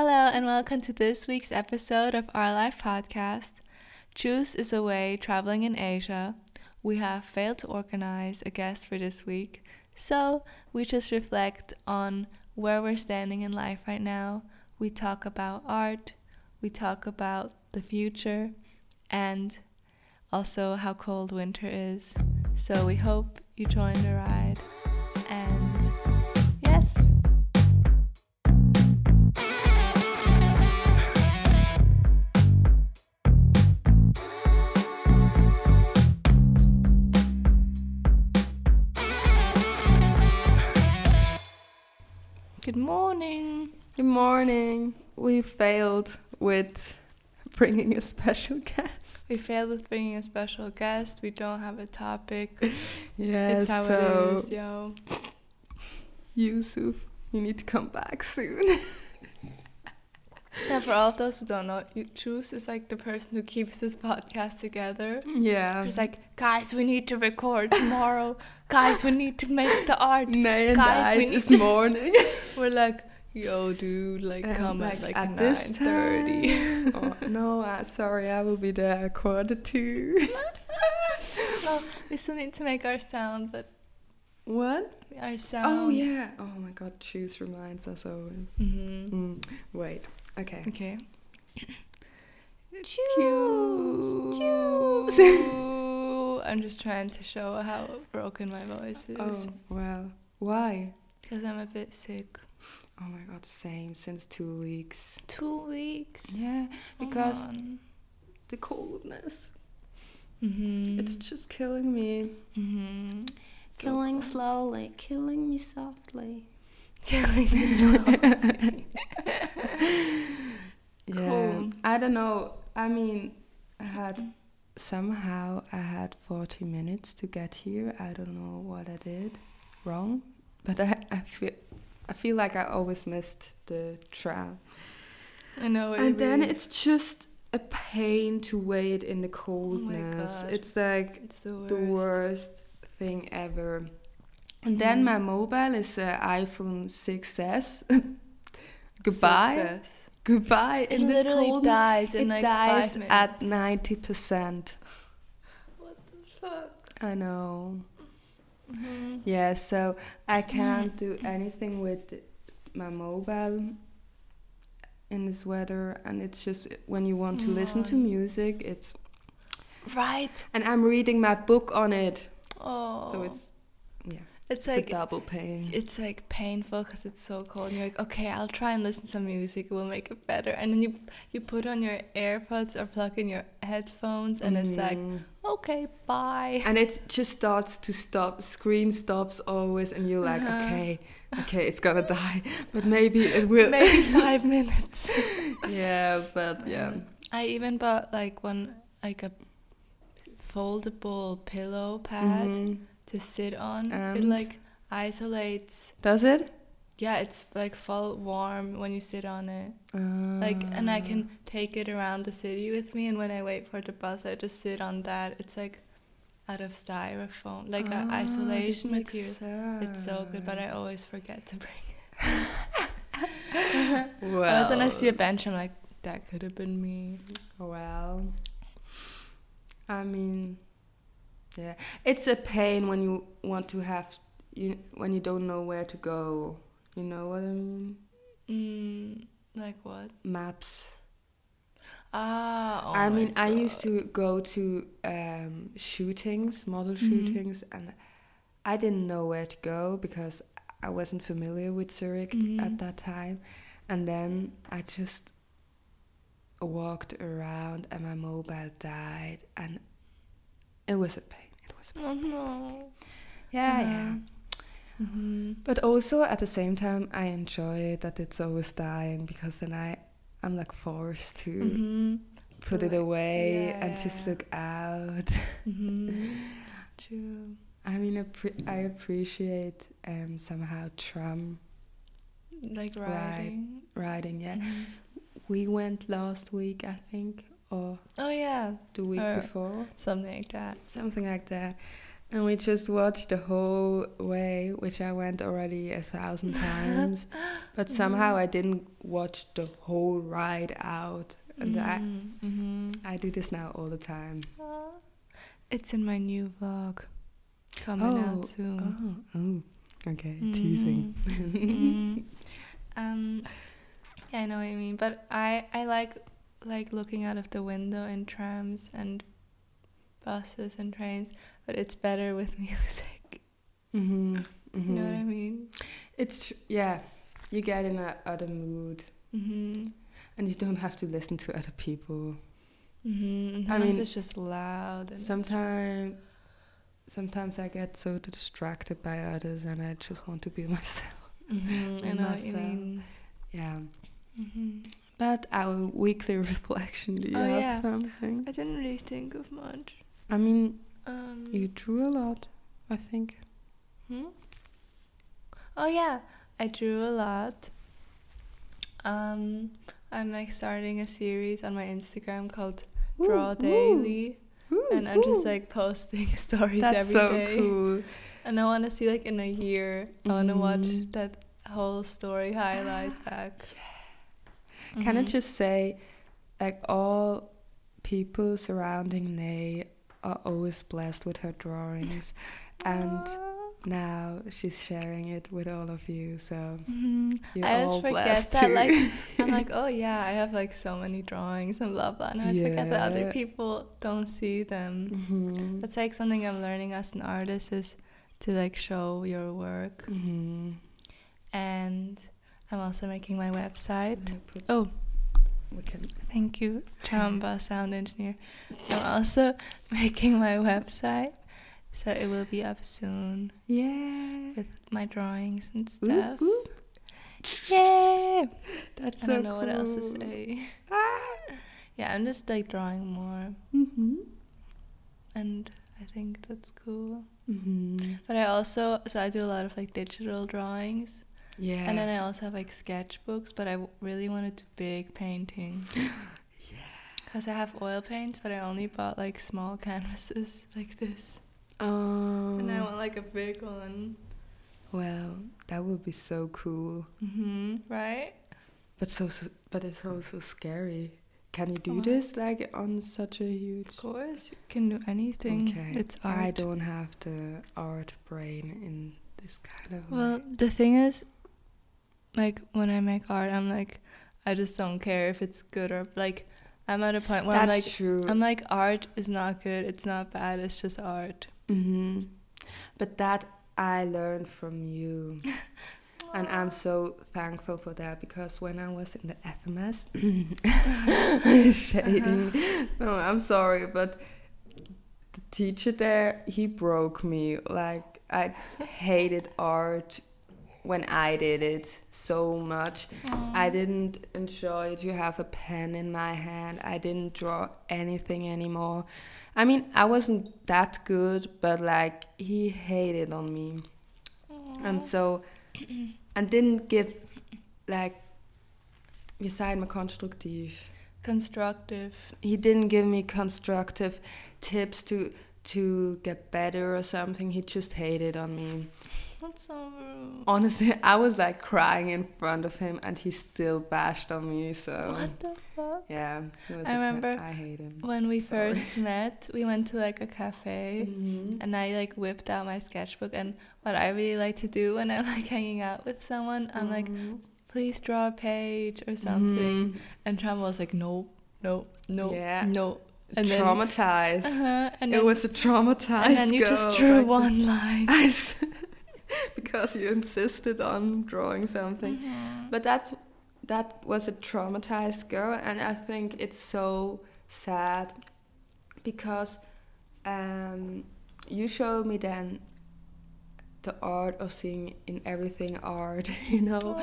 Hello, and welcome to this week's episode of Our Life podcast. Juice is away traveling in Asia. We have failed to organize a guest for this week, so we just reflect on where we're standing in life right now. We talk about art, we talk about the future, and also how cold winter is. So we hope you join the ride. Good morning. We failed with bringing a special guest. We failed with bringing a special guest. We don't have a topic. Yeah, it's how so it is, yo. Yusuf, you need to come back soon. Yeah, for all of those who don't know, Juice is like the person who keeps this podcast together. yeah. She's like, guys, we need to record tomorrow. guys, we need to make the art. Nae and guys, we need this morning. We're like, yo, dude, like Um, come at like at nine this thirty. time. oh, no, uh, sorry, I will be there at quarter two. well, we still need to make our sound, but what? our sound. Oh yeah. Oh my God, Juice reminds us always. Mm-hmm. Mm, wait. Okay. Okay. Choose. Choose. I'm just trying to show how broken my voice is. Oh well. Why? Because I'm a bit sick. Oh my God, same since two weeks. Two weeks. Yeah, because Mm-hmm. the coldness. Mm-hmm. It's just killing me. mm-hmm. Killing slowly, killing me softly. Killing me slowly. Yeah. Cool. I don't know. I mean, I had somehow I had 40 minutes to get here. I don't know what I did wrong, but I I feel I feel like I always missed the tram. I know. it And then really- it's just a pain to wait in the coldness. God. it's like it's the worst. the worst thing ever. And then Mm. my mobile is an iPhone 6s. Goodbye. Goodbye. It in literally cold- dies in it like dies at 90%. what the fuck? I know. Mm-hmm. Yeah, so I can't do anything with my mobile in this weather and it's just when you want to listen to music it's Right. and I'm reading my book on it Oh. so it's yeah it's it's like a double pain it's like painful because it's so cold. And you're like, okay, I'll try and listen to some music. It will make it better. And then you you put on your AirPods or plug in your headphones, and it's like, Mhm. Okay, bye. and it just starts to stop screen stops always and you're like Uh-huh. okay okay it's gonna die but maybe it will Maybe five minutes. yeah but yeah Um, I even bought like one like a foldable pillow pad Mhm. to sit on. it like isolates. does it Yeah, it's like full warm when you sit on it. Like, and I Ah. can take it around the city with me. And when I wait for the bus, I just sit on that. It's like out of styrofoam, like a Ah, isolation material. It's so good, but I always forget to bring it. well, I was gonna see a bench. I'm like, that could have been me. well i mean yeah it's a pain when you want to have you when you don't know where to go you know what i mean Mm, like what? maps Ah, oh i mean i used to go to um, shootings model Mhm. shootings and i didn't know where to go because i wasn't familiar with zurich Mhm. at that time and then i just walked around and my mobile died and it was a pain it was a pain. Oh no. yeah Uh-huh. yeah Mm-hmm. but also at the same time i enjoy that it's always dying because then i i'm like forced to Mm-hmm. put To, it away yeah, and just look out Mm-hmm. True. i mean i appreciate um somehow tram Like riding. riding yeah Mhm. we went last week i think or Oh yeah, the week Or- before something like that. something like that And we just watched the whole way, which I went already a thousand times. but somehow I didn't watch the whole ride out. And I, mm-hmm. I do this now all the time. It's in my new vlog coming Oh, out soon. Oh, oh. Okay, teasing. Mhm. um, yeah, I know what you mean, but I I like like looking out of the window in trams and buses and trains, but it's better with music. hmm You know what I mean? It's tr- yeah, you get in a other mood, Mm-hmm. and you don't have to listen to other people. Mm-hmm. I sometimes mean, it's just loud. Sometimes, sometimes I get so distracted by others, and I just want to be myself. Mhm, I know what you mean. Yeah. hmm But our weekly reflection. Do you Oh, have yeah. something? I didn't really think of much. I mean, Um, you drew a lot. I think. Hmm? Oh yeah, I drew a lot. Um, I'm like starting a series on my Instagram called Draw Daily, ooh, and I'm just like posting stories That's every so day. cool. And I want to see like in a year, I want to watch that whole story highlight back. Can I Mhm. just say, like all people surrounding Nae are always blessed with her drawings, and now she's sharing it with all of you. So Mhm. you're I all always forget blessed that too. like I'm like, oh yeah, I have like so many drawings and blah blah, and I always forget that other people don't see them. Mhm. That's like something I'm learning as an artist is to like show your work. Mhm. And I'm also making my website. Let me put- Oh, we can. thank you, Jamba, sound engineer. I'm also making my website, so it will be up soon Yeah. with my drawings and stuff. ooh. Yeah. That's I so don't know what else to say. Ah. Yeah, I'm just like drawing more, Mhm. and I think that's cool. Mhm. But I also, so I do a lot of like digital drawings. Yeah. And then I also have like sketchbooks, but I w- really wanted to big painting. Because I have oil paints, but I only bought like small canvases like this. Oh. And I want like a big one. Well, that would be so cool. hmm Right? But so, so but it's also scary. Can you do Why? this like on such a huge? Of course, you can do anything. Okay. It's art. I don't have the art brain in this kind of Well, way. the thing is, like when I make art, I'm like, I just don't care if it's good or like, I'm at a point where That's I'm like, true. I'm like, art is not good. It's not bad. It's just art. hmm But that I learned from you. And I'm so thankful for that because when I was in the FMS, shading. No, I'm sorry, but the teacher there, he broke me. Like I hated art when I did it so much. I mm. didn't enjoy to have a pen in my hand. I didn't draw anything anymore. I mean, I wasn't that good, but like he hated on me. And so and didn't give like vi säger med konstruktiv. constructive. He didn't give me constructive tips to to get better or something. He just hated on me. That's so rude. Honestly, I was like crying in front of him and he still bashed on me, so What the fuck? yeah. I remember I hate him. When we Sorry. first met, we went to like a cafe. Mhm. And I like whipped out my sketchbook and what I really like to do when I'm like hanging out with someone, I'm like, Mhm. please draw a page or something. Mhm. And Tram was like, no, no, no, Yeah. no. And then, traumatized. uh-huh, and it then, was a traumatized and then you girl just drew then. one line. I s- because you insisted on drawing something. Mhm. But that's that was a traumatized girl, and I think it's so sad because um, you showed me then the art of seeing in everything art, you know,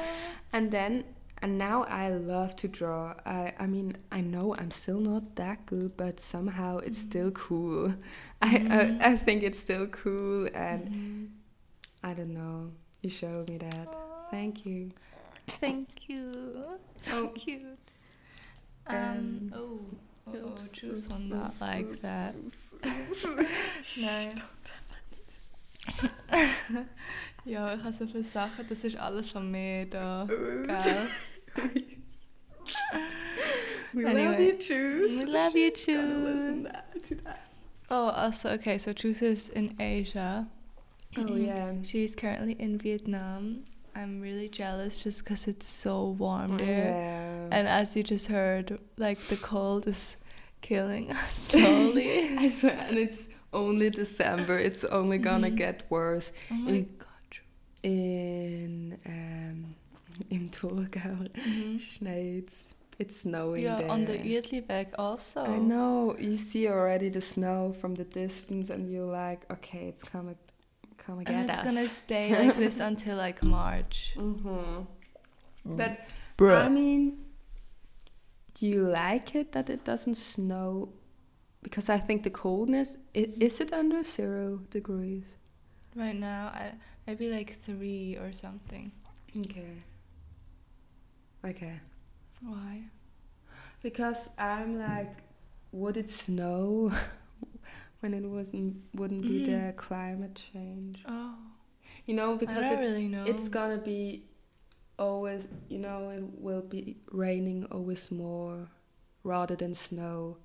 and then and now I love to draw. I I mean I know I'm still not that good, but somehow it's still cool. I, Mhm. I I think it's still cool, and Mhm. I don't know. You showed me that. Aw, Thank you. Thank you. So Oh. cute. Um, Um, oh, oh, Oops, choose oops, one not oops, like oops, that. No. ja, ich habe so viele Sachen, das ist alles von mir da. Gell? We Anyway. love you, Juice. We love you, Gotta Juice. that- to that. Oh, also, okay, so Juice is in Asia. Oh yeah. She's currently in Vietnam. I'm really jealous just because it's so warm there. Yeah. And as you just heard, like the cold is killing us slowly. I swear, and it's only December. It's only gonna Mhm. get worse. oh my In- god. In um, in Thurgau, Mhm. Schneit's. It's snowing Yeah, there. on the Uetliberg also. I know. You see already the snow from the distance, and you're like, okay, it's coming, coming And at it's us. gonna stay like this until like March. Mm-hmm. But I mean, do you like it that it doesn't snow? Because I think the coldness i- is it under zero degrees. Right now, I maybe like three or something. Okay. Okay. Why? Because I'm like, would it snow when it wasn't? Wouldn't be Mhm. the climate change? Oh, You know, because it, really know. it's gonna be always. You know, it will be raining always more, rather than snow,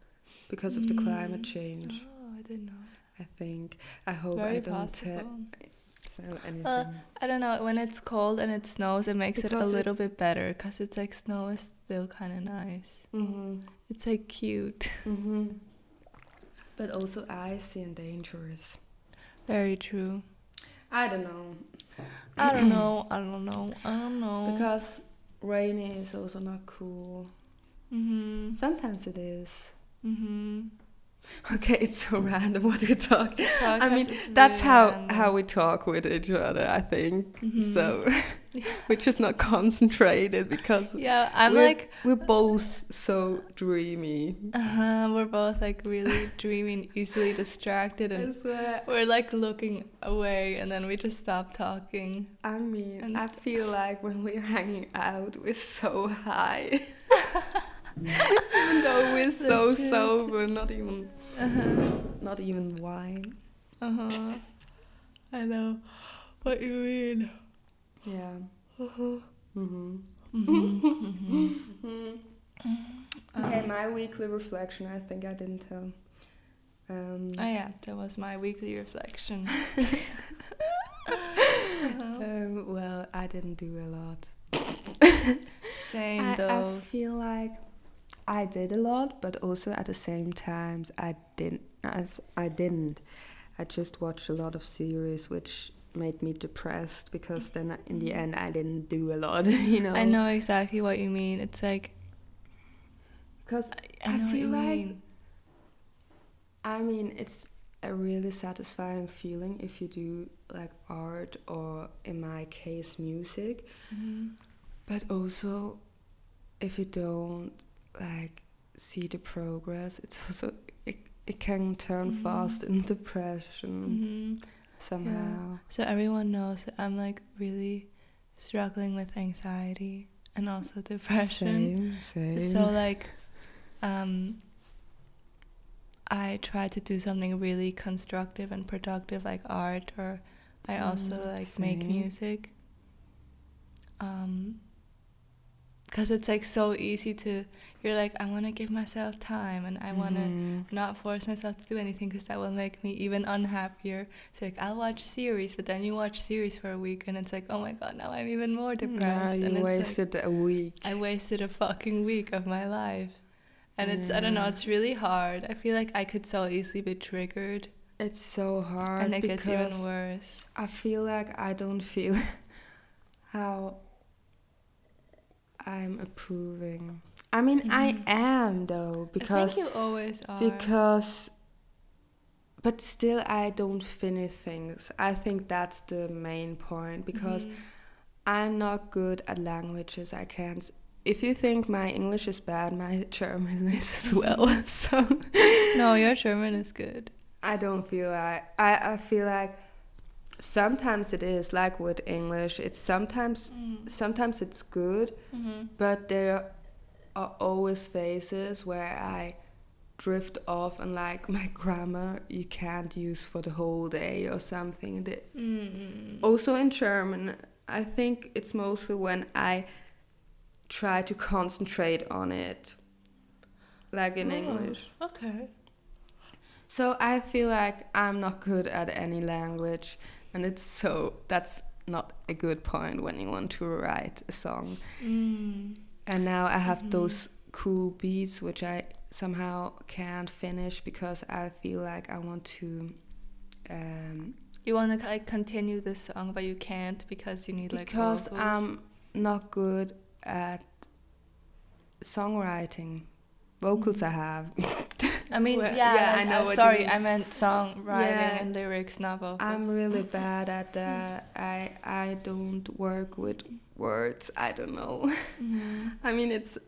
because of the climate Mm. change. Oh, I didn't know. I think. I hope Very I don't possible. te- tell anything. Uh, I don't know. When it's cold and it snows, it makes it a Because it- little bit better because it's like snow is still kind of nice. mm-hmm. It's like cute. Mm-hmm. But also icy and dangerous. Very true. I don't know. I don't know. I don't know. I don't know. Because rainy is also not cool. mhm. Sometimes it is. Mhm. Okay, it's so random what we talk. I mean, That's really how random. how we talk with each other. I think Mhm. so. We're just not concentrated because Yeah, I'm we're, like, we're both so dreamy. uh-huh we're both like really dreamy and easily distracted, and we're like looking away, and then we just stop talking. I mean, And- I feel like when we're hanging out, we're so high. Even though we're so Legit. sober, not even Uh-huh. not even wine. Uh-huh. I know what you mean. Yeah. Uh-huh. Mm-hmm. Mhm. Okay, Um, my weekly reflection. I think I didn't tell. Um, Oh yeah, that was my weekly reflection. um, well, I didn't do a lot. Same I, I though. feel like I did a lot, but also at the same times I didn't. As I didn't, I just watched a lot of series, which made me depressed because then in the end I didn't do a lot. You know. I know exactly what you mean. It's like Because I, I what feel like- mean. I mean, it's a really satisfying feeling if you do like art or, in my case, music. Mhm. But also, if you don't like see the progress, it's also it, it can turn Mhm. fast in depression Mhm. somehow. So everyone knows that I'm like really struggling with anxiety and also depression. Same, same. So like um I try to do something really constructive and productive like art or I also Mm, like make music. Um cuz it's like so easy to you're like I want to give myself time and I want to Mhm. not force myself to do anything because that will make me even unhappier. So like I'll watch series, but then you watch series for a week and it's like, oh my god, now I'm even more depressed. And you like, wasted a week. I wasted a fucking week of my life. And it's I don't know, it's really hard. I feel like I could so easily be triggered It's so hard and it gets even worse. I feel like I don't feel how I'm approving. I mean, I Mhm. am though because I think you always are. because but still I don't finish things. I think that's the main point because Mhm. I'm not good at languages. I can't if you think my English is bad, my German is as well. so No, your German is good. I don't feel like I, I feel like sometimes it is like with English. It's sometimes sometimes it's good, Mhm. but there are always phases where I drift off and like my grammar you can't use for the whole day or something. Mm. also in German, I think it's mostly when I try to concentrate on it, like in Oh. English. Okay. So I feel like I'm not good at any language, and it's so that's not a good point when you want to write a song. Mm. And now I have Mhm. those cool beats which I somehow can't finish because I feel like I want to. Um, You want to like continue the song, but you can't because you need like because vocals. I'm not good at songwriting. Vocals I have. I mean, Well, yeah, yeah, I I know you sorry. I meant songwriting Yeah. and lyrics, not vocals. I'm really bad at that. I I don't work with words. I don't know. Mhm. I mean, it's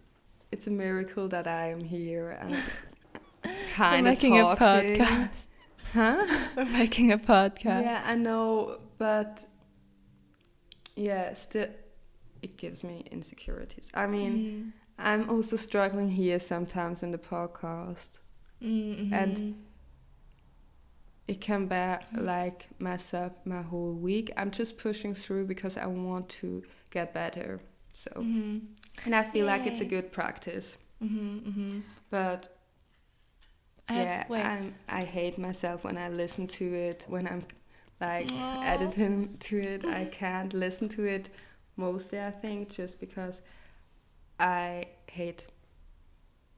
it's a miracle that I am here and kind of making a podcast. Huh? We're making a podcast. Yeah, I know, but yeah, still, it gives me insecurities. I mean, Mm. I'm also struggling here sometimes in the podcast. Mm, and. It can be like mess up my whole week. I'm just pushing through because I want to get better. So, Mhm. and I feel like it's a good practice. Mhm, mhm. But I yeah. I'm, I hate myself when I listen to it. When I'm like Aw. editing to it, I can't listen to it mostly. I think just because I hate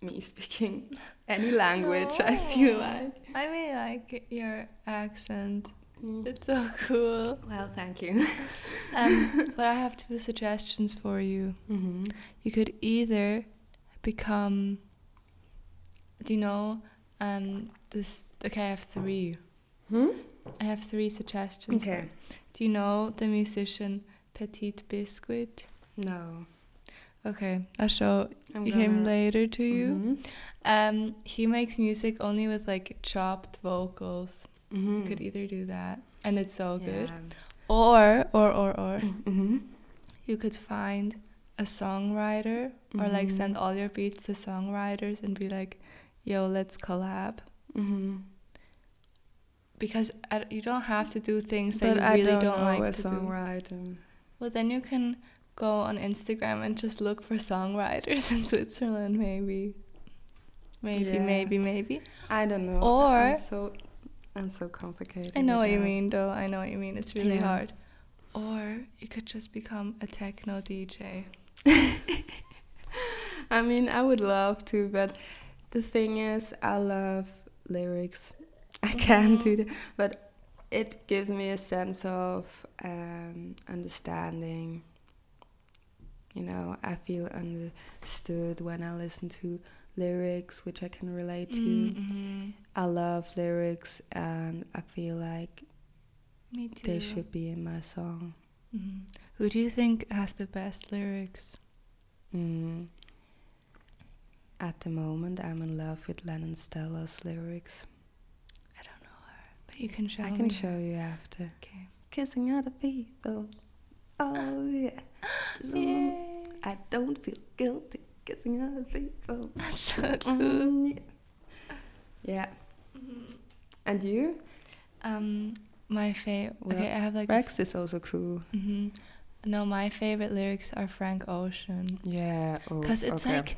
me speaking any language. I feel like. I really like your accent. Mm. It's so cool. Well, thank you. Um, but I have two suggestions for you. hmm You could either become. Do you know? Um, this. Okay, I have three. Hmm? I have three suggestions. for- Okay. Do you know the musician Petit Biscuit? No. Okay, I'll show I'm him gonna- later to you. Mhm. Um, he makes music only with like chopped vocals. Mhm. You could either do that, and it's so good. Yeah. Or, or, or, or, Mhm. you could find a songwriter or like Mhm. send all your beats to songwriters and be like, yo, let's collab. Mhm. Because I, you don't have to do things that But you I really don't, don't, like a to do. songwriter. Well, then you can go on Instagram and just look for songwriters in Switzerland, maybe. Maybe, Yeah. maybe, maybe. I don't know. Or- I'm so I'm so complicated. I know what you mean, though. I know what you mean. It's really Yeah. hard. Or you could just become a techno DJ. I mean, I would love to, but the thing is, I love lyrics. I can't do that, but it gives me a sense of um, understanding. You know, I feel understood when I listen to lyrics, which I can relate to. Mm-hmm. I love lyrics, and I feel like they should be in my song. Mhm. Who do you think has the best lyrics? Mm. At the moment, I'm in love with Lennon Stella's lyrics. I don't know her, but you can show I can me. show you after. Okay. Kissing other people. Oh yeah. Yay. I don't feel guilty kissing other people. That's so cool. Mm, yeah. yeah. And you? Um, my favorite. Well, okay, I have like. Rex is also cool. hmm No, my favorite lyrics are Frank Ocean. Yeah. Oh, Because it's okay. like,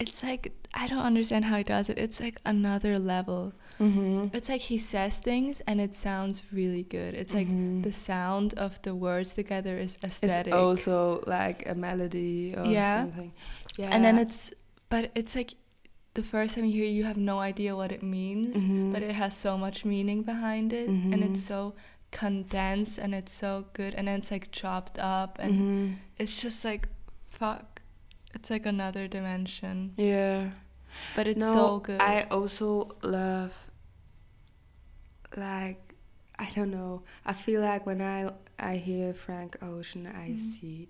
it's like I don't understand how he does it. It's like another level. Mm-hmm. It's like he says things and it sounds really good. It's like Mhm. the sound of the words together is aesthetic. It's also like a melody or Yeah. something. Yeah. And then it's, but it's like the first time you hear, it, you have no idea what it means, Mhm. but it has so much meaning behind it, and it's so condensed and it's so good, and then it's like chopped up, and Mhm. it's just like, fuck, it's like another dimension, Yeah. but it's no, so good. I also love like I don't know. I feel like when I I hear Frank Ocean, I Mm. see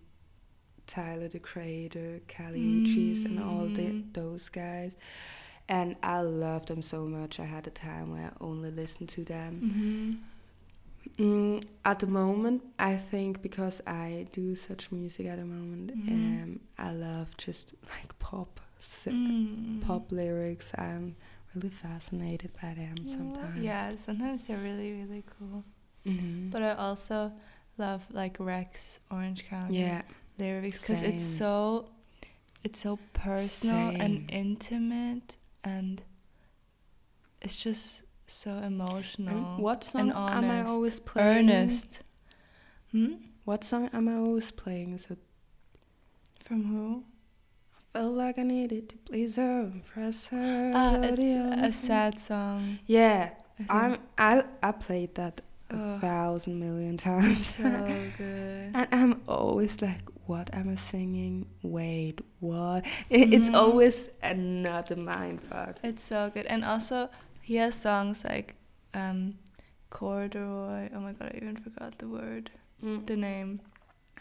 Tyler the Creator, Kali Uchis, and all the Mm. those guys, and I love them so much. I had a time where I only listened to them. hmm Mm, at the moment, I think because I do such music at the moment, Mhm. um, I love just like pop, Mm. pop lyrics. I'm really fascinated by them sometimes. Yeah, sometimes they're really really cool. Mhm. But I also love like Rex Orange County yeah, lyrics because it's so it's so personal Same. and intimate and it's just so emotional. and what song and am I always playing? Earnest. Hmm? What song am I always playing? So From who? I felt like I needed to please her, impress her. Ah, it's a sad song. Yeah, I I'm, I I played that a Oh. thousand million times. so good. And I'm always like, what am I singing? Wait, what? It, It's Mhm. always another mind fuck. It's so good. And also he has songs like um Corduroy. Oh my god, I even forgot the word. The name.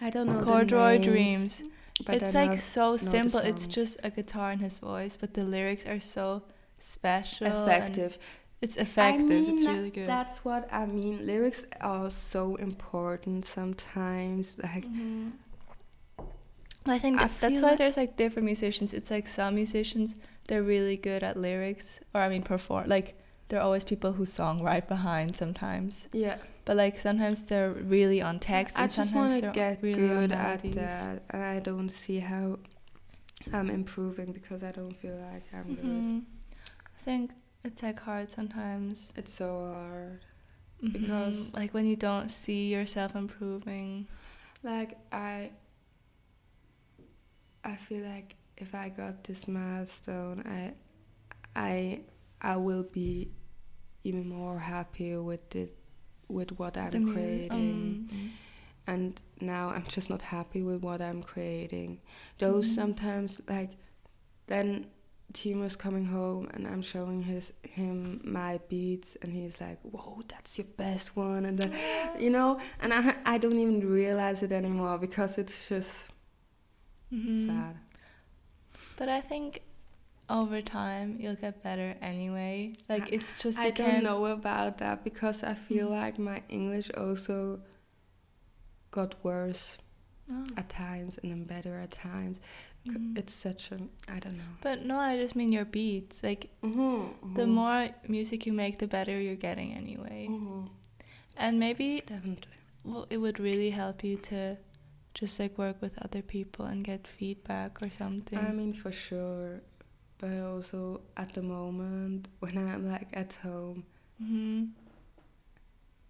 I don't know. Corduroy Dreams. but it's like so simple. It's just a guitar and his voice, but the lyrics are so special. effective. It's effective. I mean, it's really good. That's what I mean. Lyrics are so important sometimes. Like, Mhm. I think I that's why like- there's like different musicians. It's like some musicians they're really good at lyrics, or I mean perform. Like there are always people who song right behind sometimes, yeah, but like sometimes they're really on text, I and just sometimes want to get really good at that, and I don't see how I'm improving because I don't feel like I'm good. Mhm. I think it's like hard sometimes It's so hard. Mhm. Because- like when you don't see yourself improving. Like I, I feel like if I got this milestone, I, I, I will be even more happy with it, with what I'm the creating. Mm. and now I'm just not happy with what I'm creating. Those Mhm. sometimes like then Timo's coming home and I'm showing his him my beats and he's like, "Whoa, that's your best one," and then you know, and I I don't even realize it anymore because it's just Mhm. sad. But I think over time you'll get better anyway. Like it's just I don't know about that because I feel Mm. like my English also got worse Oh. at times and then better at times. Mhm. It's such a I don't know. But no, I just mean your beats. Like Mm-hmm, the more music you make, the better you're getting anyway. Mm-hmm. And maybe Definitely. well, it would really help you to just like work with other people and get feedback or something. I mean, for sure. But also at the moment when I'm like at home, hmm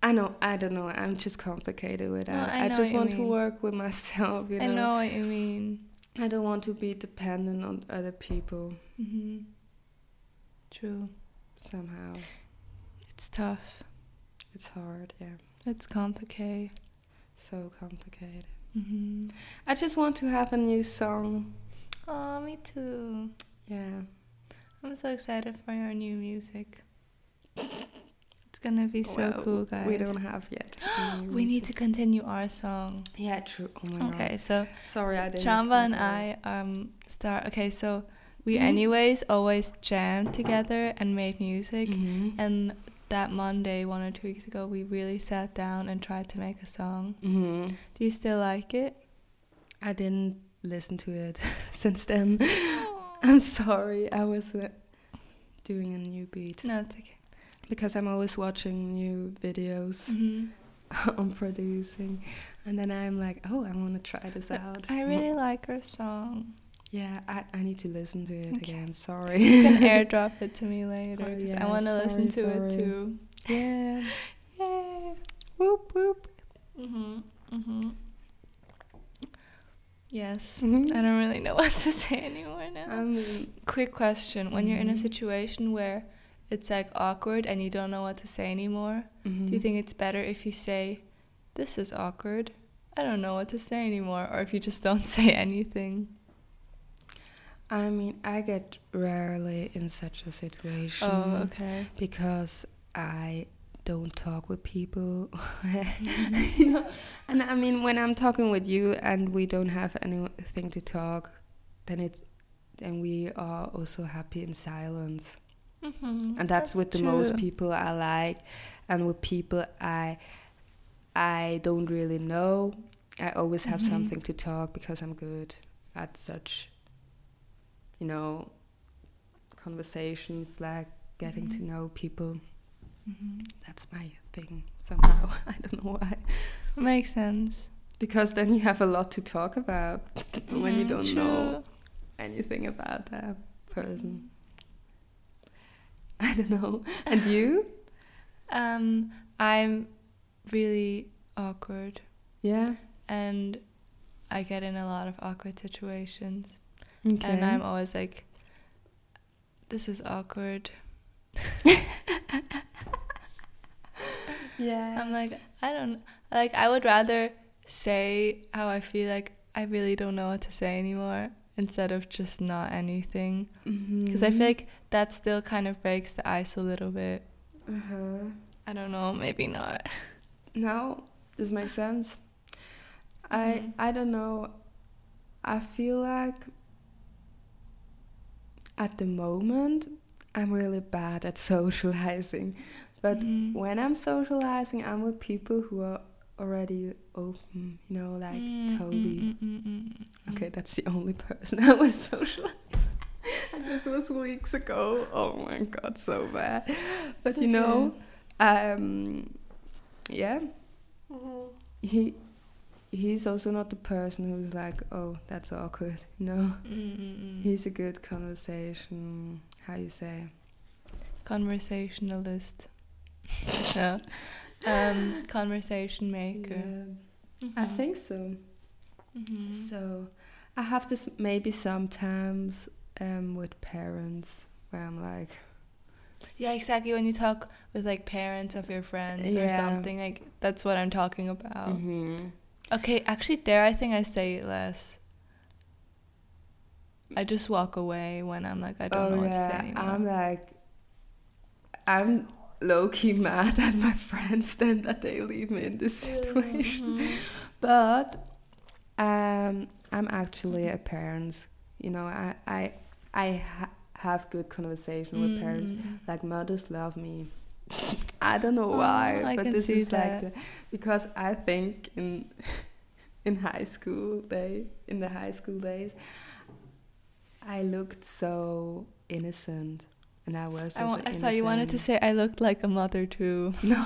I know I don't know. I'm just complicated with No, that. I I, just want to work with myself. You know? I know what you mean. I don't want to be dependent on other people hmm True. somehow. It's tough. It's hard. Yeah, It's complicated. so complicated. hmm I just want to have a new song. Oh, me too. Yeah. I'm so excited for your new music. It's gonna be so Well, cool, guys. We don't have yet. We need to continue our song. Yeah, true. Oh my Okay, god. so Sorry, I didn't. Jamba and I um start. Okay, so we Mhm. anyways always jammed together and made music. it. Mhm. And that Monday, one or two weeks ago, we really sat down and tried to make a song. Mhm. Do you still like it? I didn't listen to it since then. I'm sorry. I was uh, doing a new beat No, it's okay. because I'm always watching new videos hmm on producing, and then I'm like, oh, I want to try this out. I really like her song. Yeah, I, I need to listen to it Okay. again. Sorry. You can airdrop it to me later Oh, 'cause I want to listen sorry, to it too. yeah. Yay. Whoop whoop. Mhm. Mhm. Yes. Mhm. I don't really know what to say anymore now. Mean, Quick question: When you're in a Mhm. situation where it's like awkward and you don't know what to say anymore, do you mhm. think it's better if you say, "This is awkward. I don't know what to say anymore," or if you just don't say anything? I mean, I get rarely in such a situation. Oh, okay. because I don't talk with people. you know, and I mean, when I'm talking with you and we don't have anything to talk, then it's then we are also happy in silence, Mm-hmm. and that's, with the most people I like, and with people I I don't really know. I always have Mhm. something to talk because I'm good at such, you know, conversations like getting to Mhm. know people. Mhm. That's my thing somehow. I don't know why. Makes sense. Because then you have a lot to talk about when you Mhm, don't know anything about that person. I don't know. And you? Um, I'm really awkward, Yeah. and I get in a lot of awkward situations, Okay. and I'm always like, "This is awkward." Yeah. I'm like, I don't like. I would rather say how I feel like I really don't know what to say anymore instead of just not anything. Because I feel like that still kind of breaks the ice a little bit. Uh-huh. I don't know, maybe not. No, this makes sense. I Mhm. I don't know. I feel like at the moment I'm really bad at socializing. But Mhm. when I'm socializing, I'm with people who are already open, you know, like Mm, Toby. mm, mm, mm, mm, mm. Okay, that's the only person I was socializing. and this was weeks ago. Oh my god, so bad. But you know, um, yeah, he he's also not the person who's like, oh, that's awkward. You know, Mm, mm, mm. he's a good conversation. How you say? conversationalist. Yeah. Um, conversation maker. Yeah, I Mhm. think so. Mhm. So I have this maybe sometimes um, with parents where I'm like, Yeah, exactly. When you talk with like parents of your friends or something, like that's what I'm talking about. mhm. Okay, actually, there I think I say it less. I just walk away when I'm like I don't oh know yeah, what to say anymore. I'm like, I'm low key mad at my friends then that they leave me in this situation. Mhm. But um, I'm actually a parent. You know, I I I ha- have good conversation with parents. Mm. Like mothers love me. I don't know Oh, why, I but this is that. like the because I think in in high school day in the high school days I looked so innocent and I was I, also wa- I thought you wanted to say I looked like a mother too. No.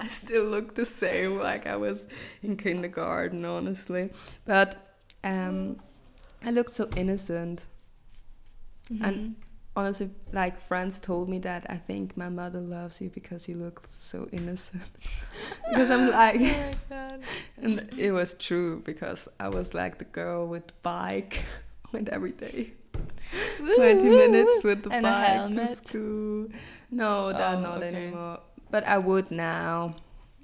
I still look the same like I was in kindergarten, honestly. But um, I looked so innocent. And- Mhm. Honestly, like friends told me that I think my mother loves you because you look so innocent. because I'm like, oh my god. and it was true because I was like the girl with the bike, went every day. 20 minutes with the And bike to school. No, that Oh, not okay. anymore. But I would now.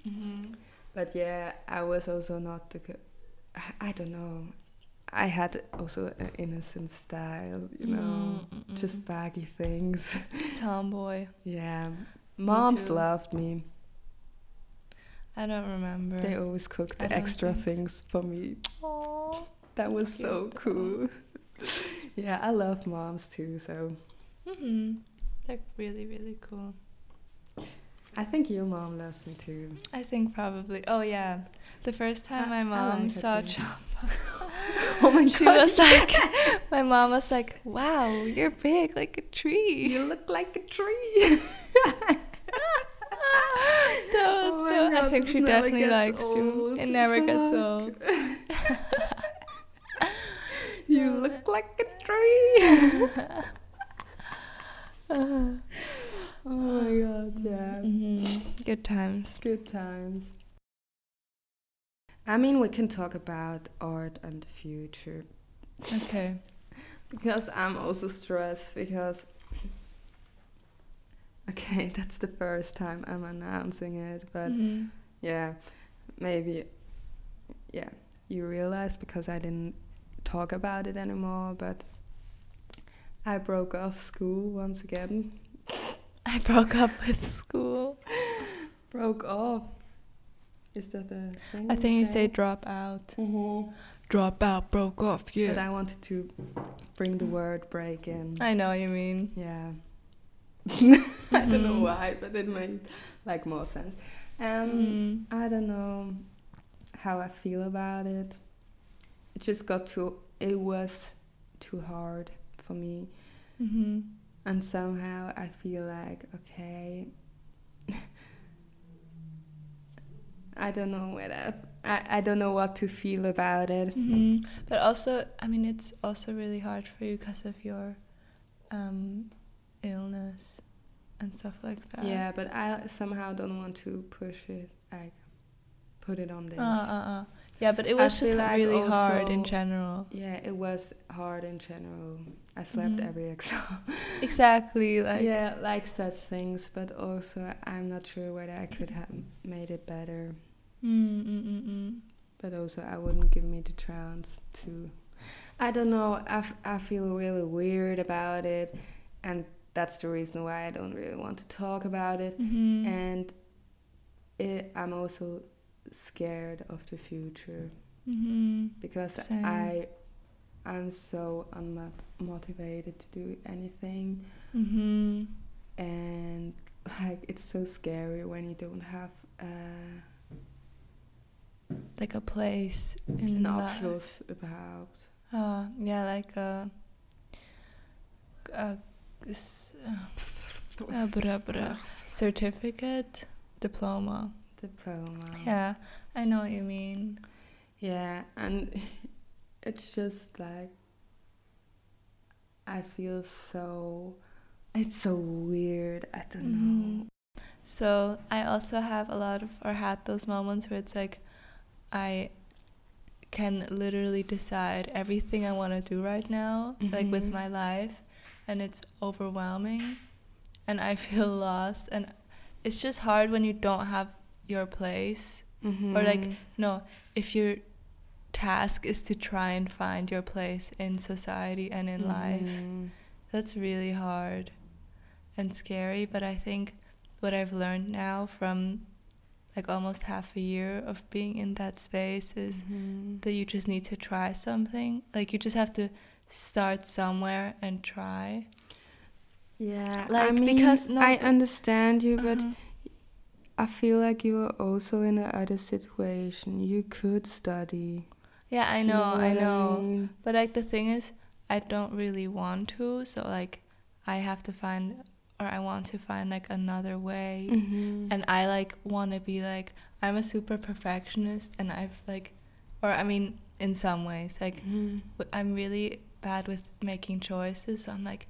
Mhm. But yeah, I was also not the. g- I- I don't know. I had also an innocent style, you know, Mm, mm, mm. just baggy things. tomboy. yeah, moms too. loved me. I don't remember. They always cooked the extra think so. things for me. Aw. That was so Cute. cool. Yeah, I love moms too. So Mhm. They're really really cool. I think your mom loves me too. I think probably. Oh yeah, the first time I- my mom like saw too. Jamba, Oh my she god! was like, my mom was like, "Wow, you're big like a tree." you look like a tree. that was Oh so. I think she definitely likes you. old. It never gets old. You look like a tree. oh my god! Yeah. hmm Good times. Good times. I mean, we can talk about art and the future Okay. because I'm also stressed because. Okay, that's the first time I'm announcing it, but Mhm. yeah, maybe, yeah, you realize because I didn't talk about it anymore, but I broke off school once again. I broke up with school. Broke off. Is that the thing? I think you say drop out. Mhm. Drop out, broke off. yeah. But. I wanted to bring the word break in. I know what you mean. Yeah. I don't know Mhm. why, but it made like more sense. Um, Mm. I don't know how I feel about it. It just got too. It was too hard for me. hmm and somehow I feel like okay. I don't know whether I, I don't know what to feel about it. hmm But also, I mean, it's also really hard for you because of your um, illness and stuff like that. Yeah, but I somehow don't want to push it, like put it on this. Uh, uh, uh. Yeah, but it was just like really hard in general. Yeah, it was hard in general. I slept Mhm. every exam. Exactly. Like. yeah, like such things, but also I'm not sure whether I could have made it better. Mm, mm, mm, mm. But also, I wouldn't give me the chance to. I don't know. I, f- I feel really weird about it, and that's the reason why I don't really want to talk about it. Mhm. And it, I'm also scared of the future Mhm. because Same. I, I'm so unmotivated to do anything, Mhm. and like it's so scary when you don't have. Uh, Like a place in life. abschluss überhaupt. Uh, yeah, like a. a s- uh, bra, bra. certificate, diploma. Diploma. Yeah, I know what you mean. Yeah, and it's just like I feel so. It's so weird. I don't know. Mhm. So I also have a lot of, or had those moments where it's like, I can literally decide everything I want to do right now, like with Mhm. my life, and it's overwhelming, and I feel lost, and it's just hard when you don't have your place, or like no, if your task is to try and find your place in society and in life. Mhm. That's really hard and scary, but I think what I've learned now from like almost half a year of being in that space is Mhm. that you just need to try something. Like you just have to start somewhere and try. Yeah, I Like, mean, because no- I understand you, but Uh-huh. I feel like you are also in another situation. You could study. Yeah, I You know, I know. mean? But like the thing is, I don't really want to, so like I have to find or I want to find like another way. Mhm. and I like want to be like I'm a super perfectionist and I've like or I mean in some ways like Mhm. w- I'm really bad with making choices so I'm like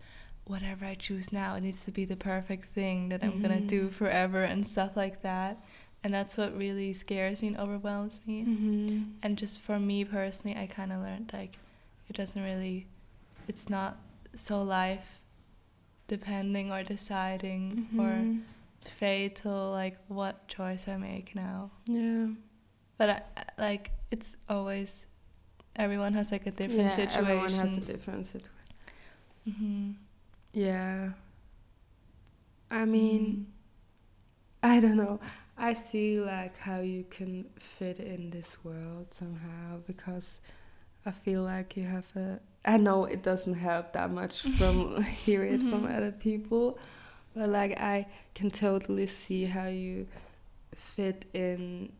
whatever I choose now it needs to be the perfect thing that I'm going to do Mhm. forever and stuff like that and that's what really scares me and overwhelms me Mhm. and just for me personally I kind of learned like it doesn't really it's not so life depending or deciding or Mhm. fatal like what choice I make now. Yeah. But I, like it's always everyone has like a different yeah, situation. Everyone has a different situation. hmm Yeah. I mean, I don't know. I see like how you can fit in this world somehow because I feel like you have a. I know it doesn't help that much from hear it from Mhm. other people, but like I can totally see how you fit in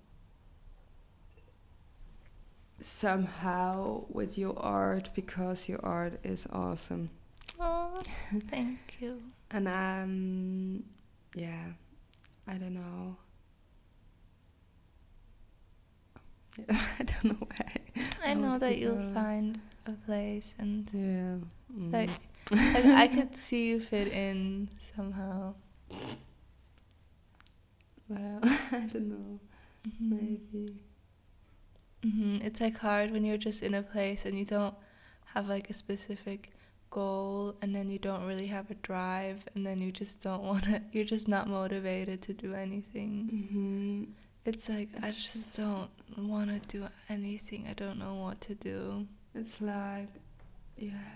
somehow with your art because your art is awesome. Oh, thank you. And um, yeah, I don't know. I don't know why. I I know that you'll find a place and Yeah. mm. like, like I could see you fit in somehow. well, I don't know. Mhm. Maybe. hmm It's like hard when you're just in a place and you don't have like a specific goal and then you don't really have a drive and then you just don't want to you're just not motivated to do anything. hmm It's like I just just- don't want to do anything. I don't know what to do. It's like, yeah.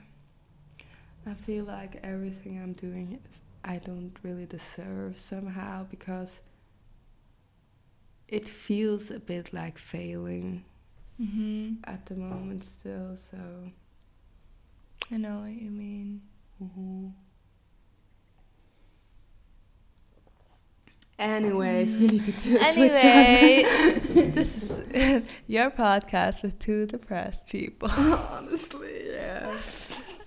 I feel like everything I'm doing is I don't really deserve somehow because it feels a bit like failing Mhm. at the moment still. So. I know what you mean. Mm-hmm. Anyways, we need to do switch Anyway, this is your podcast with two depressed people. honestly, yeah.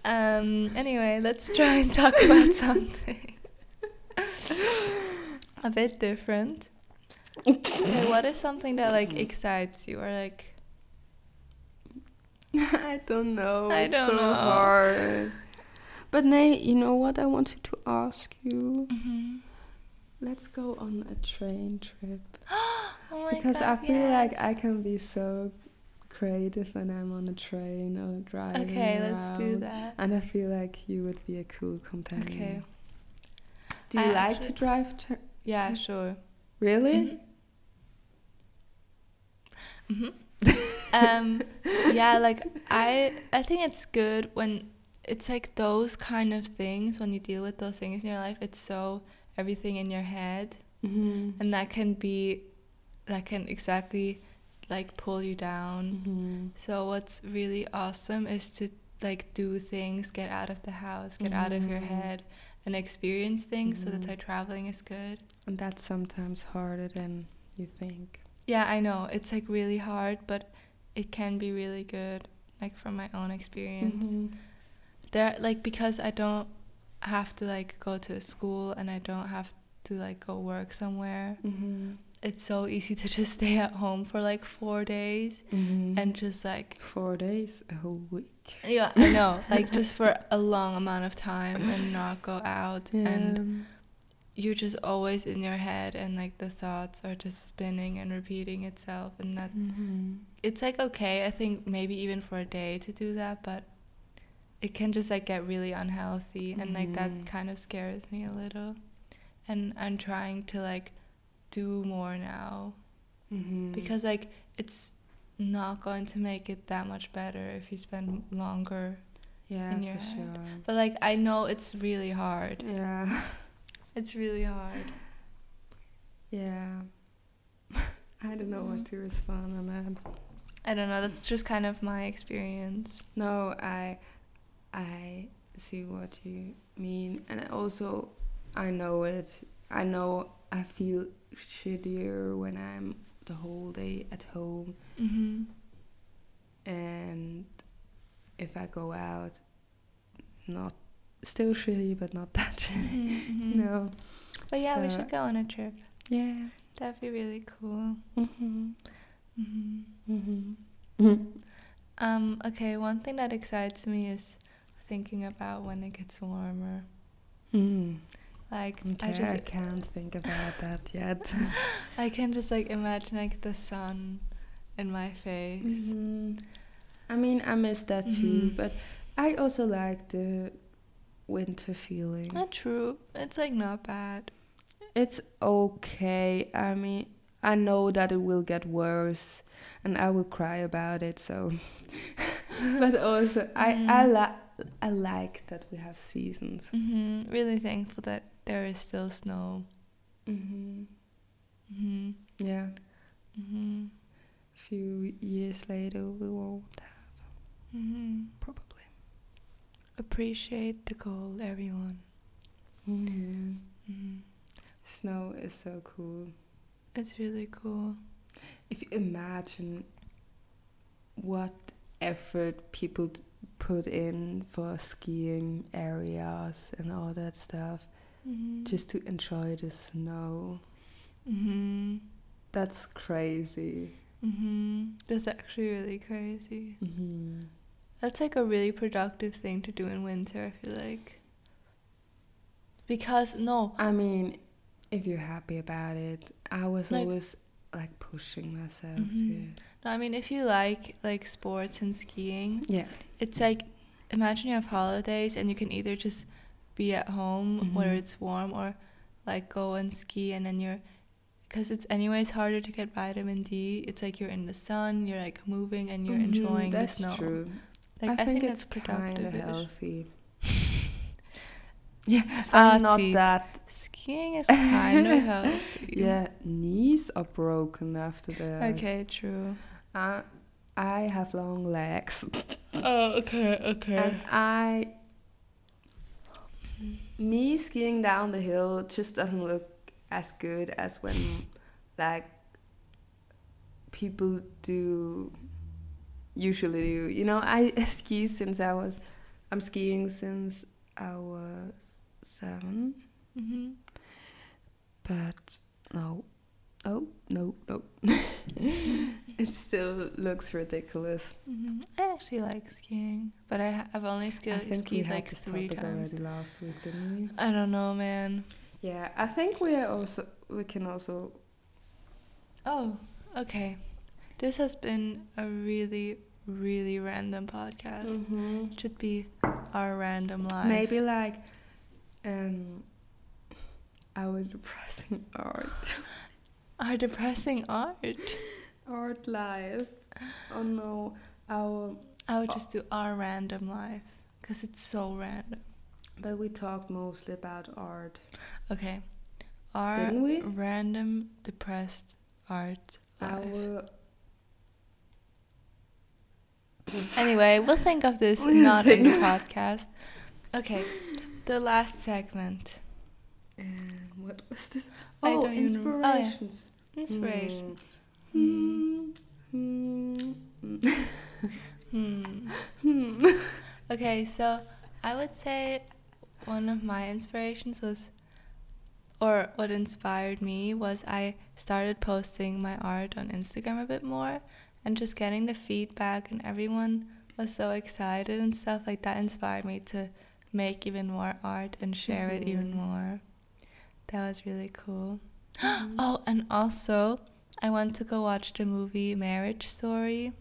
Um. Anyway, let's try and talk about something a bit different. Okay, what is something that like excites you or like? I don't know. I it's don't so know. hard. But Nae, you know what I wanted to ask you? Mhm. Let's go on a train trip. Oh my because God, I feel like. I can be so creative when I'm on a train or driving Okay, let's do that. And I feel like you would be a cool companion. Okay. Do you I like actually- to drive? Yeah, sure. really? hmm um, yeah, like I, I think it's good when it's like those kind of things when you deal with those things in your life. It's so everything in your head, Mm-hmm. and that can be, that can exactly, like pull you down. Mm-hmm. So what's really awesome is to like do things, get out of the house, get out of your Mhm. head, and experience things. So that's why traveling is good. And that's sometimes harder than you think. Yeah, I know it's like really hard, but it can be really good. Like from my own experience, Mhm. there like because I don't have to like go to a school and I don't have to like go work somewhere. Mhm. It's so easy to just stay at home for like four days Mhm. and just like four days, a whole week. yeah, I know, like just for a long amount of time and not go out and Um, you're just always in your head and like the thoughts are just spinning and repeating itself and that mhm. it's like okay i think maybe even for a day to do that but it can just like get really unhealthy and like Mhm. that kind of scares me a little and i'm trying to like do more now Mhm. because like it's not going to make it that much better if you spend longer yeah, in your for head. sure. but like i know it's really hard Yeah, it's really hard yeah. I don't know Mhm. what to respond on that. i don't know that's just kind of my experience No, I, I see what you mean, and I also I know it. I know I feel shittier when I'm the whole day at home, mm-hmm. and if I go out, not still shitty, but not that shitty. You know. but yeah we should go on a trip Yeah. that'd be really cool Mhm. hmm Mhm. Mhm. Um, okay, one thing that excites me is thinking about when it gets warmer. Mm. Like Okay, I I, just can't think about that yet. I can just like imagine like the sun in my face. I mean, I miss that too, but I also like the winter feeling. Not true. It's like not bad. It's okay. I mean, I know that it will get worse, and I will cry about it. So, but also, I I Mm. like I like that we have seasons. hmm Really thankful that there is still snow. hmm hmm Yeah. hmm A few years later, we won't have hmm probably. Appreciate the cold, everyone. hmm hmm Snow is so cool. It's really cool. If you imagine what effort people d- put in for skiing areas and all that stuff hmm just to enjoy the snow, hmm that's crazy. hmm That's actually really crazy. That's like a really productive thing to do in winter, I feel like. Because, no, I mean, if you're happy about it, I was Like- always like pushing myself Mhm. no, I mean, if you like like sports and skiing. Yeah. it's like imagine you have holidays and you can either just be at home where Mhm. it's warm or like go and ski and then you're because it's anyways harder to get vitamin D. It's like you're in the sun, you're like moving and you're Mhm, enjoying the that's snow. true. Like I, think, that's it's kind of healthy. yeah, I'm not that. Skiing is kind of healthy. Yeah, knees are broken after that. Okay, true. I, I have long legs, Oh, okay, okay. and I. Me skiing down the hill just doesn't look as good as when, like, people do. Usually do. You know, I ski since I was I'm skiing since I was seven, hmm but no, oh no no, it still looks ridiculous. hmm I actually like skiing, but I I've only I ski- think we skied had like this three topic times. already last week, didn't we? I don't know, man. Yeah, I think we are also we can also Oh, okay. This has been a really, really random podcast. Mm-hmm. It should be our random life. maybe like um our depressing art our depressing art. art life. Oh no, our I would just do our random life because it's so random. but we talked mostly about art. Okay, our random depressed art. life. Our Anyway, we'll think of this not in the podcast. Okay, the last segment. what was this? I Oh, don't even oh, yeah. inspirations. Inspiration. Hmm. Hmm. Hmm. Okay, so I would say one of my inspirations was, or what inspired me was I started posting my art on Instagram a bit more and just getting the feedback, and everyone was so excited and stuff like that inspired me to make even more art and share it even Mhm. more. That was really cool. Mhm. Oh, and also, I went to go watch the movie Marriage Story.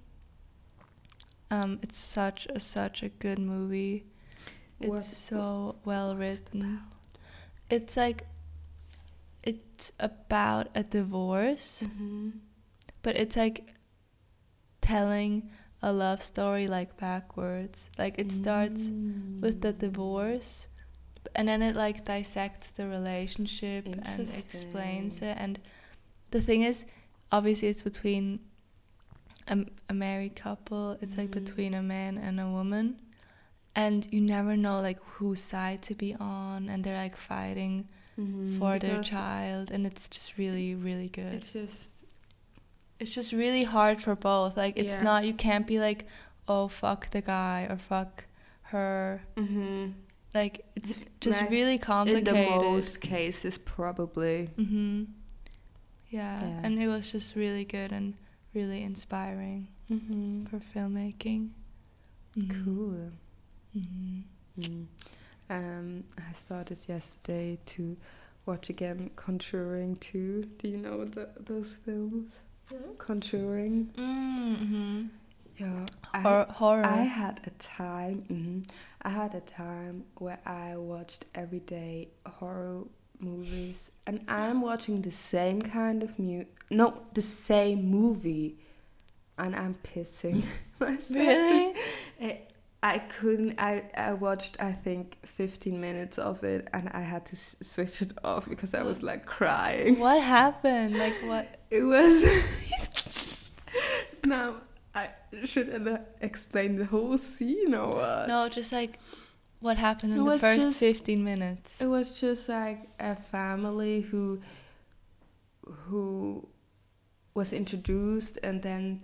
Um, it's such a such a good movie. It's What- so well what's it written. It's like it's about a divorce, Mhm. but it's like telling a love story like backwards. Like it starts with the Mm. divorce and then it like dissects the relationship and explains it and the thing is obviously it's between a, a married couple it's like Mhm. between a man and a woman and you never know like whose side to be on and they're like fighting Mhm, for their because child and it's just really really good It's just it's just really hard for both like it's Yeah. not you can't be like oh fuck the guy or fuck her mhm. like it's just Like, really complicated. in the most cases probably. hmm Yeah. Yeah. and it was just really good and really inspiring Mm-hmm. for filmmaking. Mhm. Cool. Mhm. Mm. Um, I started yesterday to watch again Conjuring 2. Do you know the, those films? Conjuring. Mhm. Yeah. Hor- horror. I had a time. mhm, I had a time where I watched every day horror movies, and I'm watching the same kind of mu. No, the same movie, and I'm pissing myself. really? I, I couldn't. I I watched I think 15 minutes of it, and I had to s- switch it off because I was like crying. what happened? Like what? It was. now I should I uh, explain the whole scene or what? No, just like what happened in It the first just- 15 minutes. It was just like a family who who was introduced and then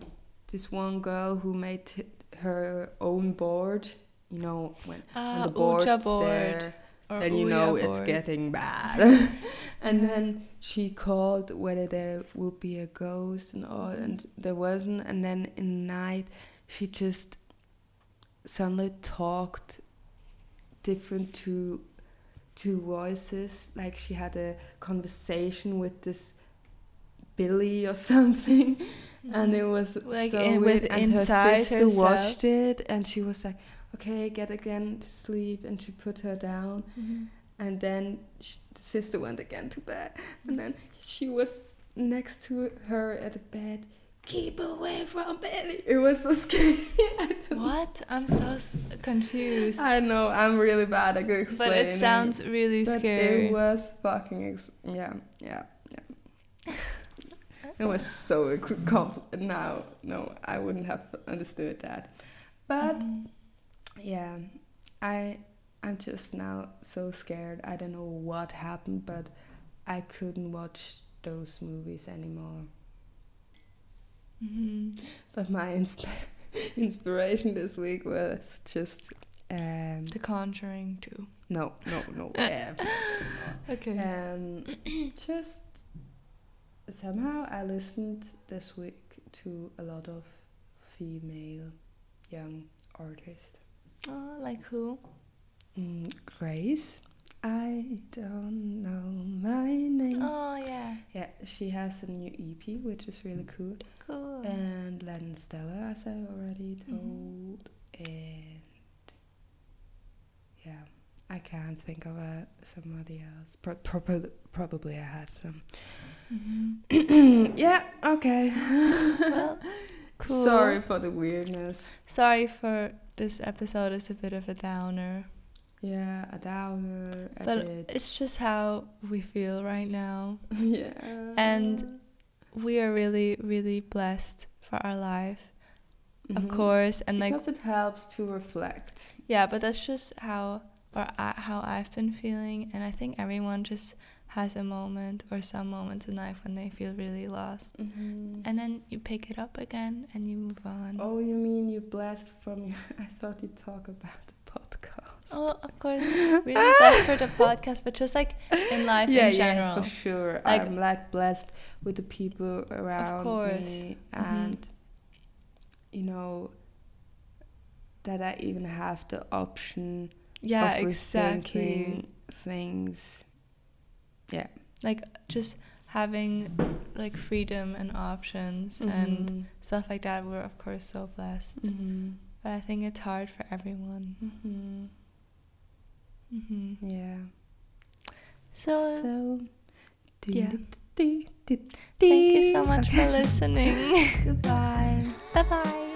this one girl who made her own board, you know, when, when Ah, the board's board. there, then you know it's board. getting bad. and then she called whether there would be a ghost and all, and there wasn't. And then in the night, she just suddenly talked different to two voices. Like she had a conversation with this Billy or something, and it was Like so in- weird. with and her sister herself. watched it, and she was like, "Okay, get again to sleep," and she put her down. Mhm. And then sh the sister went again to bed. And then she was next to her at the bed. Keep away from Billy. It was so scary. What? I'm so s- confused. I know, I'm really bad at explaining. But it sounds really but scary. It was fucking, ex- yeah, yeah, yeah. it was so ex- compl- Now, no, I wouldn't have understood that. But yeah, I I'm just now so scared. I don't know what happened, but I couldn't watch those movies anymore. Mhm. But my insp- inspiration this week was just Um, The Conjuring too. no, no, no. Okay. Um, just somehow I listened this week to a lot of female young artists. Oh, like who? Mm, Grace. I don't know my name. Oh yeah. Yeah, she has a new EP, which is really cool. Cool. And Lennon Stella, as I already Mhm. told. And yeah, I can't think of uh, somebody else. Pro- probably, probably I had some. Mhm. yeah, okay. Well, cool. Sorry for the weirdness. Sorry for this episode is a bit of a downer, Yeah, a downer, a but bit. it's just how we feel right now. yeah. And We are really, really blessed for our life, of Mhm. course, and like because it helps to reflect. yeah, but that's just how or I, how I've been feeling, and I think everyone just has a moment or some moments in life when they feel really lost, Mhm. and then you pick it up again and you move on. Oh, you mean you blessed from your? I thought you'd talk about the podcast. Oh, of course, really blessed for the podcast, but just like in life in general. yeah, for sure. Like- I'm like blessed with the people around course. me, and you know that I even have the option yeah, of exactly. rethinking things. Yeah, Like just having like freedom and options and Mhm. stuff like that. We're of course so blessed, Mhm. but I think it's hard for everyone. Mhm. hmm Yeah. So, so yeah. Thank thank you so much for listening. Goodbye. bye bye.